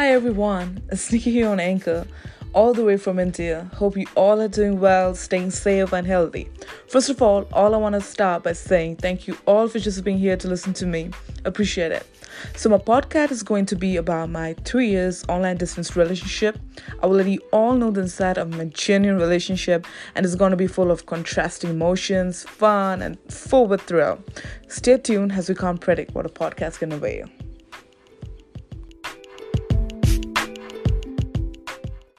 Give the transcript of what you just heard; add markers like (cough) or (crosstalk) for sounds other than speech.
Hi everyone, (laughs) it's Nikki here on Anchor, all the way from India. Hope you all are doing well, staying safe and healthy. First of all, all I want to start by saying thank you all for just being here to listen to me. Appreciate it. So my podcast is going to be about my three years online distance relationship. I will let you all know the inside of my genuine relationship, and it's going to be full of contrasting emotions, fun, and full with thrill. Stay tuned as we can't predict what a podcast can avail.